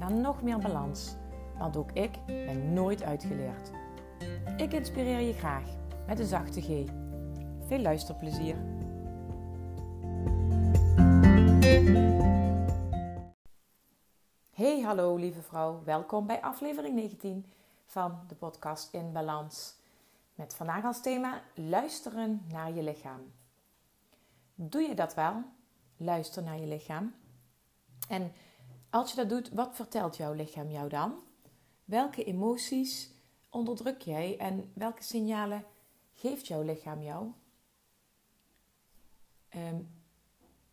naar nog meer balans. Want ook ik ben nooit uitgeleerd. Ik inspireer je graag met een zachte G. Veel luisterplezier. Hey, hallo lieve vrouw. Welkom bij aflevering 19 van de podcast In Balans. Met vandaag als thema luisteren naar je lichaam. Doe je dat wel? Luister naar je lichaam. En als je dat doet, wat vertelt jouw lichaam jou dan? Welke emoties onderdruk jij en welke signalen geeft jouw lichaam jou? Um,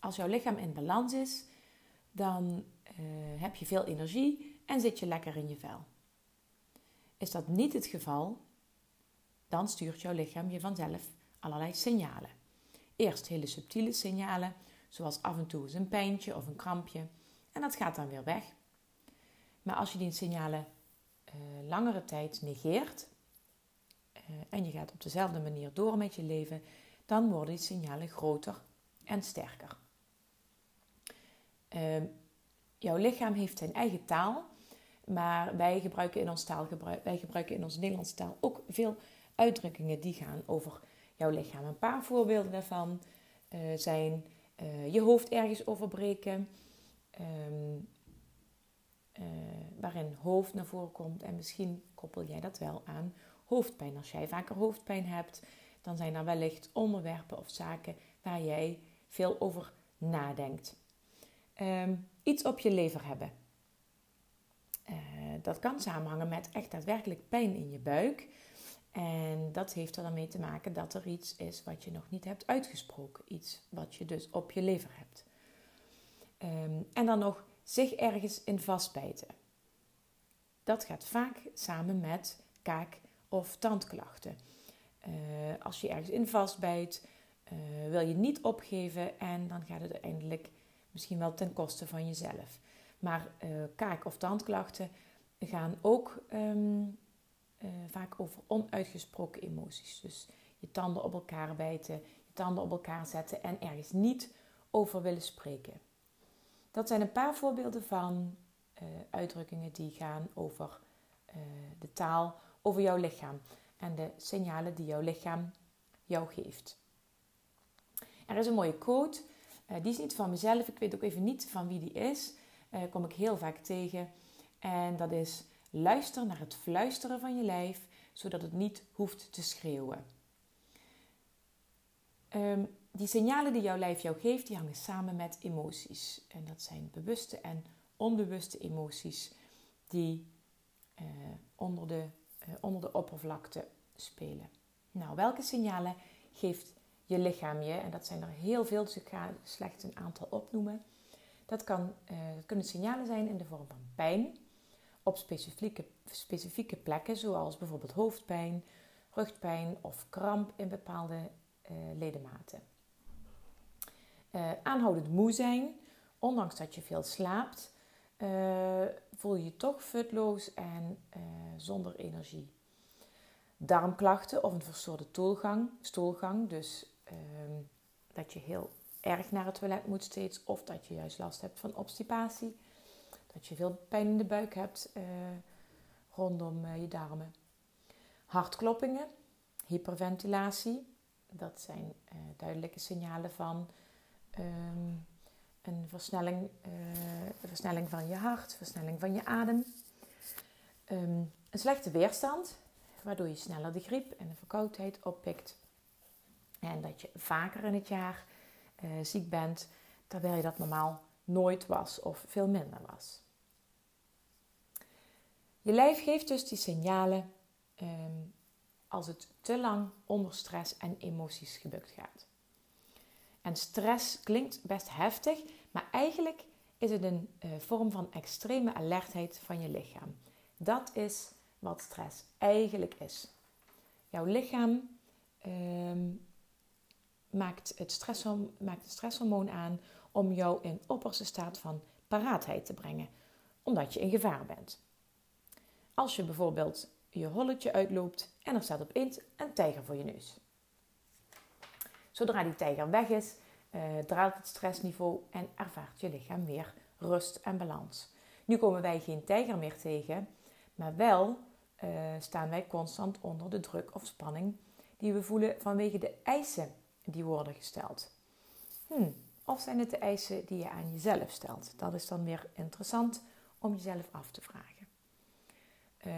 als jouw lichaam in balans is, dan uh, heb je veel energie en zit je lekker in je vel. Is dat niet het geval, dan stuurt jouw lichaam je vanzelf allerlei signalen. Eerst hele subtiele signalen, zoals af en toe eens een pijntje of een krampje. En dat gaat dan weer weg. Maar als je die signalen uh, langere tijd negeert uh, en je gaat op dezelfde manier door met je leven, dan worden die signalen groter en sterker. Uh, jouw lichaam heeft zijn eigen taal, maar wij gebruiken in ons taal, wij gebruiken in ons Nederlandse taal ook veel uitdrukkingen die gaan over jouw lichaam. Een paar voorbeelden daarvan uh, zijn je hoofd ergens overbreken, um, uh, waarin hoofd naar voren komt. En misschien koppel jij dat wel aan hoofdpijn. Als jij vaker hoofdpijn hebt, dan zijn er wellicht onderwerpen of zaken waar jij veel over nadenkt. Um, iets op je lever hebben. Uh, dat kan samenhangen met echt daadwerkelijk pijn in je buik. En dat heeft er dan mee te maken dat er iets is wat je nog niet hebt uitgesproken. Iets wat je dus op je lever hebt. Um, en dan nog zich ergens in vastbijten. Dat gaat vaak samen met kaak- of tandklachten. Uh, als je ergens in vastbijt, uh, wil je niet opgeven en dan gaat het uiteindelijk misschien wel ten koste van jezelf. Maar uh, kaak- of tandklachten gaan ook um, vaak over onuitgesproken emoties. Dus je tanden op elkaar bijten, je tanden op elkaar zetten en ergens niet over willen spreken. Dat zijn een paar voorbeelden van uh, uitdrukkingen die gaan over uh, de taal, over jouw lichaam en de signalen die jouw lichaam jou geeft. Er is een mooie quote, uh, die is niet van mezelf, ik weet ook even niet van wie die is, kom ik heel vaak tegen. En dat is: luister naar het fluisteren van je lijf, zodat het niet hoeft te schreeuwen. Um, die signalen die jouw lijf jou geeft, die hangen samen met emoties. En dat zijn bewuste en onbewuste emoties die uh, onder, de, uh, onder de oppervlakte spelen. Nou, welke signalen geeft je lichaam je? En dat zijn er heel veel, dus ik ga slechts een aantal opnoemen. Dat, kan, dat kunnen signalen zijn in de vorm van pijn op specifieke, specifieke plekken, zoals bijvoorbeeld hoofdpijn, rugpijn of kramp in bepaalde ledematen. Uh, aanhoudend moe zijn, ondanks dat je veel slaapt, uh, voel je je toch futloos en uh, zonder energie. Darmklachten of een verstoorde stoelgang, stoelgang dus ehm, dat je heel erg naar het toilet moet steeds, of dat je juist last hebt van obstipatie, dat je veel pijn in de buik hebt rondom je darmen. Hartkloppingen, hyperventilatie, dat zijn duidelijke signalen van um, een versnelling, uh, versnelling van je hart, versnelling van je adem. Um, een slechte weerstand, waardoor je sneller de griep en de verkoudheid oppikt. En dat je vaker in het jaar uh, ziek bent, terwijl je dat normaal nooit was of veel minder was. Je lijf geeft dus die signalen um, als het te lang onder stress en emoties gebukt gaat. En stress klinkt best heftig, maar eigenlijk is het een uh, vorm van extreme alertheid van je lichaam. Dat is wat stress eigenlijk is. Jouw lichaam ehm, maakt, het stresshormoon, maakt het stresshormoon aan om jou in opperste staat van paraatheid te brengen, omdat je in gevaar bent. Als je bijvoorbeeld je holletje uitloopt en er staat opeens een tijger voor je neus. Zodra die tijger weg is, draait het stressniveau en ervaart je lichaam weer rust en balans. Nu komen wij geen tijger meer tegen, maar wel uh, staan wij constant onder de druk of spanning die we voelen vanwege de eisen die worden gesteld. Hmm, of zijn het de eisen die je aan jezelf stelt? Dat is dan weer interessant om jezelf af te vragen. Uh,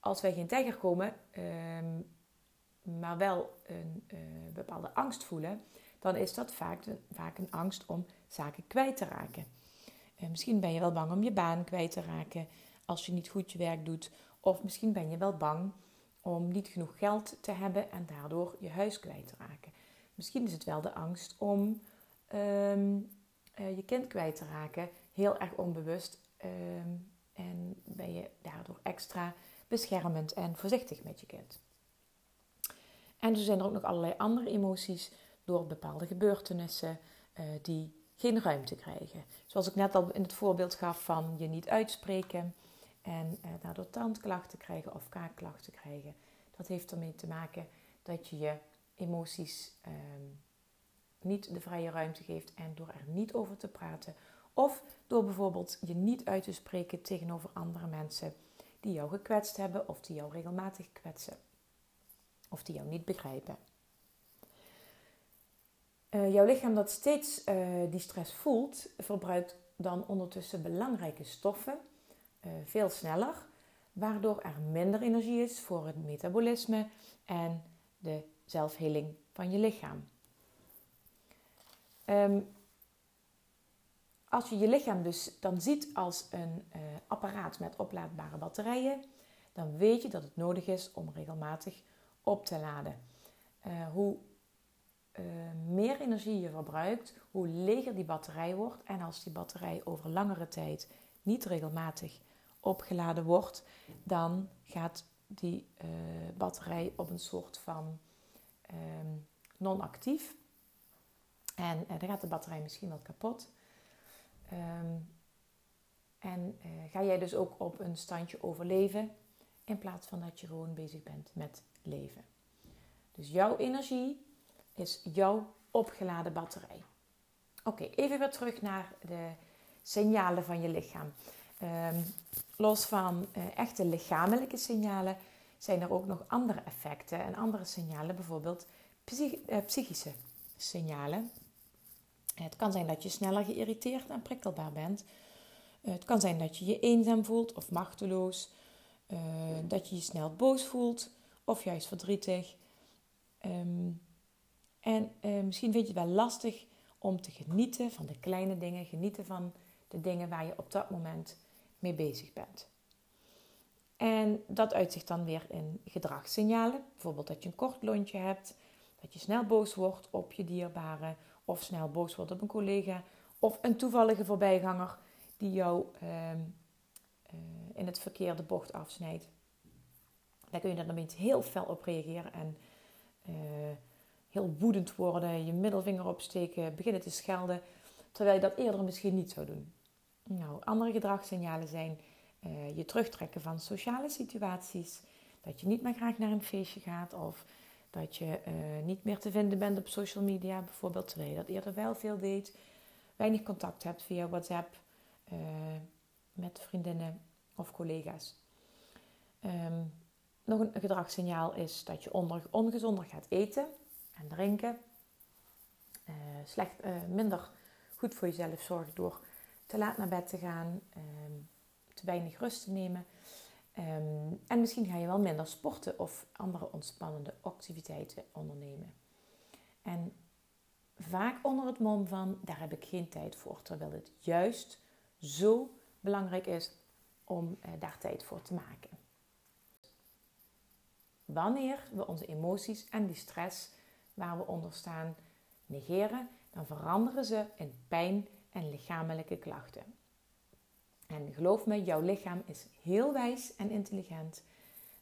als wij geen tijger komen, ehm, maar wel een uh, bepaalde angst voelen, dan is dat vaak, vaak een angst om zaken kwijt te raken. Uh, misschien ben je wel bang om je baan kwijt te raken als je niet goed je werk doet. Of misschien ben je wel bang om niet genoeg geld te hebben en daardoor je huis kwijt te raken. Misschien is het wel de angst om um, uh, je kind kwijt te raken, heel erg onbewust. Um, en ben je daardoor extra beschermend en voorzichtig met je kind. En zo zijn er ook nog allerlei andere emoties door bepaalde gebeurtenissen uh, die geen ruimte krijgen. Zoals ik net al in het voorbeeld gaf van je niet uitspreken en uh, daardoor tandklachten krijgen of kaakklachten krijgen. Dat heeft ermee te maken dat je je emoties uh, niet de vrije ruimte geeft en door er niet over te praten. Of door bijvoorbeeld je niet uit te spreken tegenover andere mensen die jou gekwetst hebben of die jou regelmatig kwetsen. Of die jou niet begrijpen. Uh, jouw lichaam dat steeds uh, die stress voelt, verbruikt dan ondertussen belangrijke stoffen uh, veel sneller, waardoor er minder energie is voor het metabolisme en de zelfheling van je lichaam. Um, als je je lichaam dus dan ziet als een apparaat met oplaadbare batterijen, dan weet je dat het nodig is om regelmatig op te laden. Uh, hoe uh, meer energie je verbruikt, hoe leger die batterij wordt. En als die batterij over langere tijd niet regelmatig opgeladen wordt, dan gaat die batterij op een soort van um, non-actief. En dan gaat de batterij misschien wel kapot. Um, en ga jij dus ook op een standje overleven in plaats van dat je gewoon bezig bent met leven. Dus jouw energie is jouw opgeladen batterij. Oké, even weer terug naar de signalen van je lichaam. Um, los van uh, echte lichamelijke signalen zijn er ook nog andere effecten en andere signalen, bijvoorbeeld uh, psychische signalen. Het kan zijn dat je sneller geïrriteerd en prikkelbaar bent. Eh, het kan zijn dat je je eenzaam voelt of machteloos. Dat je je snel boos voelt of juist verdrietig. Um, en uh, misschien vind je het wel lastig om te genieten van de kleine dingen, genieten van de dingen waar je op dat moment mee bezig bent. En dat uitzicht dan weer in gedragssignalen. Bijvoorbeeld dat je een kort lontje hebt, dat je snel boos wordt op je dierbare of snel boos wordt op een collega of een toevallige voorbijganger die jou uh, uh, in het verkeerde bocht afsnijdt. Daar kun je dan heel fel op reageren en uh, heel woedend worden, je middelvinger opsteken, beginnen te schelden, terwijl je dat eerder misschien niet zou doen. Nou, andere gedragssignalen zijn uh, je terugtrekken van sociale situaties, dat je niet meer graag naar een feestje gaat of dat je uh, niet meer te vinden bent op social media, bijvoorbeeld, terwijl je dat eerder wel veel deed. Weinig contact hebt via WhatsApp met vriendinnen of collega's. Um, nog een gedragssignaal is dat je onder, ongezonder gaat eten en drinken. Uh, slecht, minder goed voor jezelf zorgt door te laat naar bed te gaan, um, te weinig rust te nemen. Um, en misschien ga je wel minder sporten of andere ontspannende activiteiten ondernemen. En vaak onder het mom van daar heb ik geen tijd voor, terwijl het juist zo belangrijk is om uh, daar tijd voor te maken. Wanneer we onze emoties en die stress waar we onder staan negeren, dan veranderen ze in pijn en lichamelijke klachten. En geloof me, jouw lichaam is heel wijs en intelligent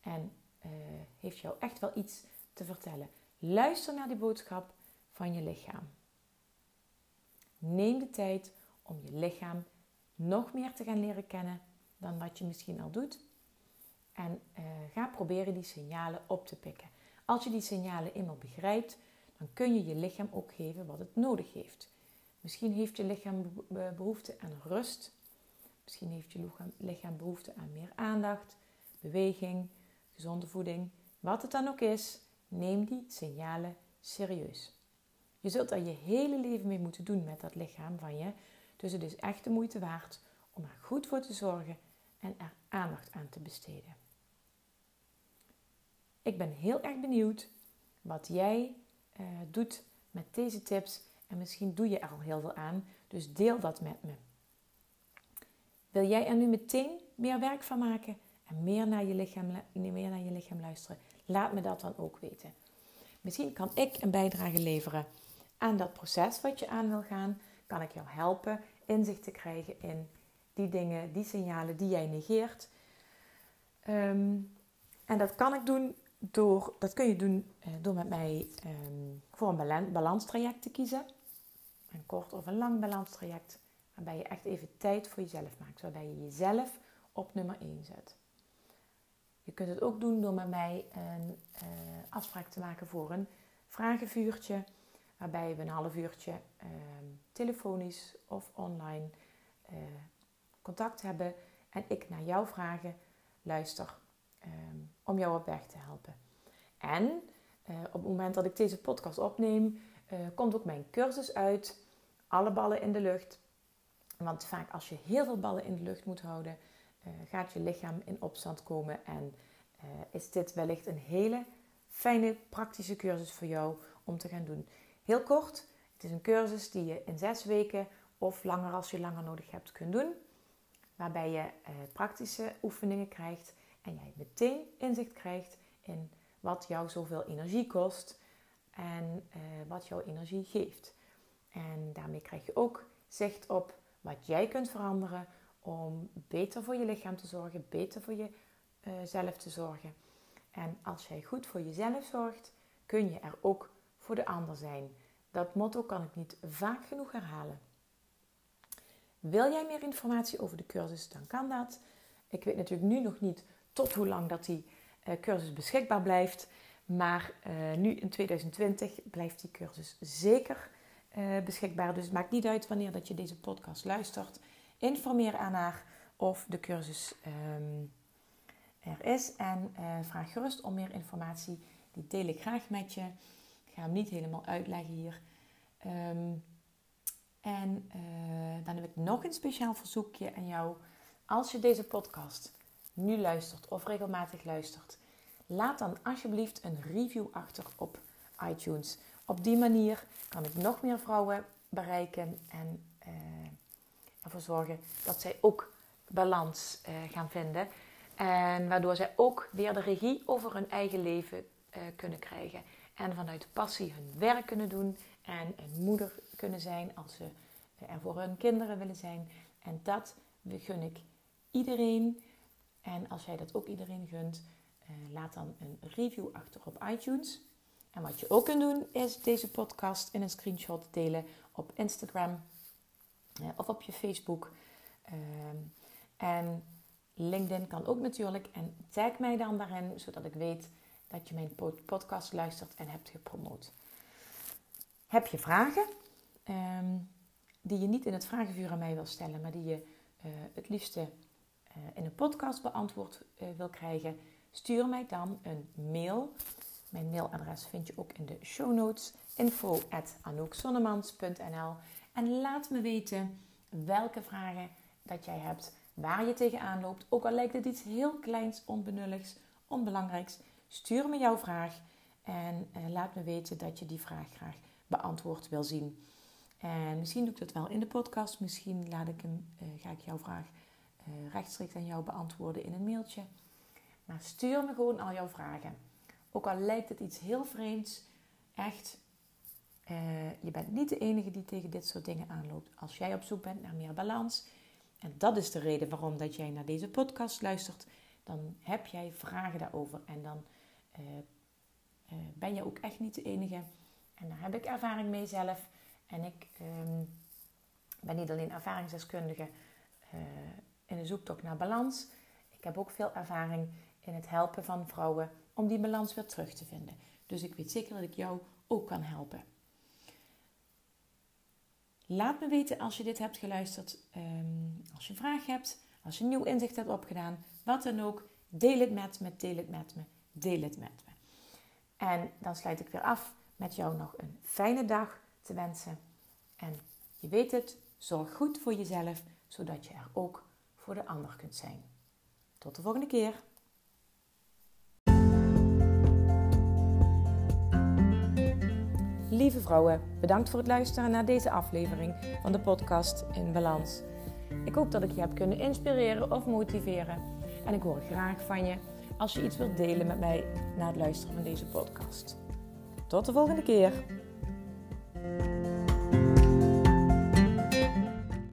en uh, heeft jou echt wel iets te vertellen. Luister naar die boodschap van je lichaam. Neem de tijd om je lichaam nog meer te gaan leren kennen dan wat je misschien al doet. En uh, ga proberen die signalen op te pikken. Als je die signalen eenmaal begrijpt, dan kun je je lichaam ook geven wat het nodig heeft. Misschien heeft je lichaam behoefte aan rust. Misschien heeft je lichaam behoefte aan meer aandacht, beweging, gezonde voeding. Wat het dan ook is, neem die signalen serieus. Je zult er je hele leven mee moeten doen met dat lichaam van je. Dus het is echt de moeite waard om er goed voor te zorgen en er aandacht aan te besteden. Ik ben heel erg benieuwd wat jij uh, doet met deze tips. En misschien doe je er al heel veel aan. Dus deel dat met me. Wil jij er nu meteen meer werk van maken en meer naar je lichaam, meer naar je lichaam luisteren? Laat me dat dan ook weten. Misschien kan ik een bijdrage leveren aan dat proces wat je aan wil gaan. Kan ik jou helpen inzicht te krijgen in die dingen, die signalen die jij negeert. Ehm, en dat kan ik doen door, dat kun je doen uh, door met mij um, voor een balanstraject te kiezen. Een kort of een lang balanstraject. Waarbij je echt even tijd voor jezelf maakt. Waarbij je jezelf op nummer 1 zet. Je kunt het ook doen door met mij een uh, afspraak te maken voor een vragenvuurtje. Waarbij we een half uurtje uh, telefonisch of online uh, contact hebben. En ik naar jouw vragen luister om jou op weg te helpen. En uh, op het moment dat ik deze podcast opneem, uh, komt ook mijn cursus uit. Alle ballen in de lucht. Want vaak als je heel veel ballen in de lucht moet houden, uh, gaat je lichaam in opstand komen. En is dit wellicht een hele fijne, praktische cursus voor jou om te gaan doen. Heel kort, het is een cursus die je in zes weken of langer als je langer nodig hebt kunt doen. Waarbij je praktische oefeningen krijgt en jij meteen inzicht krijgt in wat jou zoveel energie kost en uh, wat jouw energie geeft. En daarmee krijg je ook zicht op wat jij kunt veranderen om beter voor je lichaam te zorgen, beter voor jezelf uh, te zorgen. En als jij goed voor jezelf zorgt, kun je er ook voor de ander zijn. Dat motto kan ik niet vaak genoeg herhalen. Wil jij meer informatie over de cursus, dan kan dat. Ik weet natuurlijk nu nog niet tot hoe lang dat die uh, cursus beschikbaar blijft. Maar uh, nu in 2020 blijft die cursus zeker uh, beschikbaar. Dus het maakt niet uit wanneer dat je deze podcast luistert. Informeer aan haar of de cursus um, er is. En vraag gerust om meer informatie. Die deel ik graag met je. Ik ga hem niet helemaal uitleggen hier. Um, en dan heb ik nog een speciaal verzoekje aan jou. Als je deze podcast nu luistert of regelmatig luistert, laat dan alsjeblieft een review achter op iTunes. Op die manier kan ik nog meer vrouwen bereiken en uh, ervoor zorgen dat zij ook balans uh, gaan vinden. En waardoor zij ook weer de regie over hun eigen leven uh, kunnen krijgen. En vanuit passie hun werk kunnen doen. En een moeder kunnen zijn als ze er voor hun kinderen willen zijn. En dat gun ik iedereen. En als jij dat ook iedereen gunt, uh, laat dan een review achter op iTunes. En wat je ook kunt doen, is deze podcast in een screenshot delen op Instagram uh, of op je Facebook. Uh, en LinkedIn kan ook natuurlijk. En tag mij dan daarin, zodat ik weet dat je mijn podcast luistert en hebt gepromoot. Heb je vragen um, die je niet in het vragenvuur aan mij wil stellen, maar die je uh, het liefste in een podcast beantwoord uh, wil krijgen, stuur mij dan een mail. Mijn mailadres vind je ook in de show notes. info En laat me weten welke vragen dat jij hebt, waar je tegenaan loopt. Ook al lijkt het iets heel kleins, onbenulligs, onbelangrijks. Stuur me jouw vraag en uh, laat me weten dat je die vraag graag beantwoord wil zien. En misschien doe ik dat wel in de podcast. Misschien laat ik hem, ga ik jouw vraag rechtstreeks aan jou beantwoorden in een mailtje. Maar stuur me gewoon al jouw vragen. Ook al lijkt het iets heel vreemds, echt, je bent niet de enige die tegen dit soort dingen aanloopt. Als jij op zoek bent naar meer balans, en dat is de reden waarom dat jij naar deze podcast luistert, dan heb jij vragen daarover. En dan ben je ook echt niet de enige. En daar heb ik ervaring mee zelf. En ik ehm, ben niet alleen ervaringsdeskundige in de zoektocht naar balans. Ik heb ook veel ervaring in het helpen van vrouwen om die balans weer terug te vinden. Dus ik weet zeker dat ik jou ook kan helpen. Laat me weten als je dit hebt geluisterd. Ehm, als je vraag hebt, als je nieuw inzicht hebt opgedaan, wat dan ook. Deel het met me, deel het met me, deel het met me. En dan sluit ik weer af met jou nog een fijne dag te wensen. En je weet het, zorg goed voor jezelf, zodat je er ook voor de ander kunt zijn. Tot de volgende keer. Lieve vrouwen, bedankt voor het luisteren naar deze aflevering van de podcast In Balans. Ik hoop dat ik je heb kunnen inspireren of motiveren. En ik hoor graag van je als je iets wilt delen met mij na het luisteren van deze podcast. Tot de volgende keer.